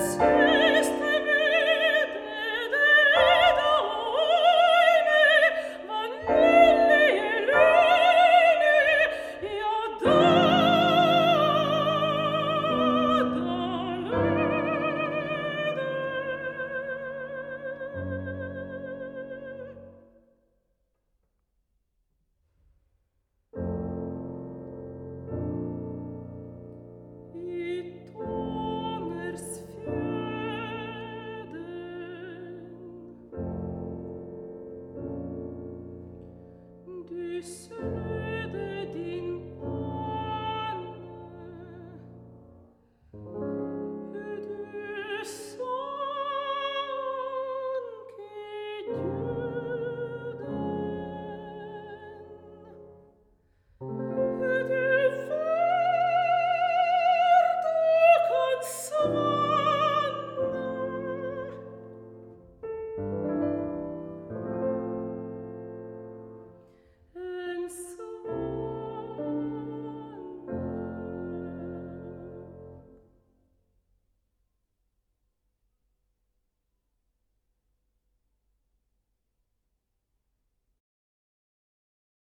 Let's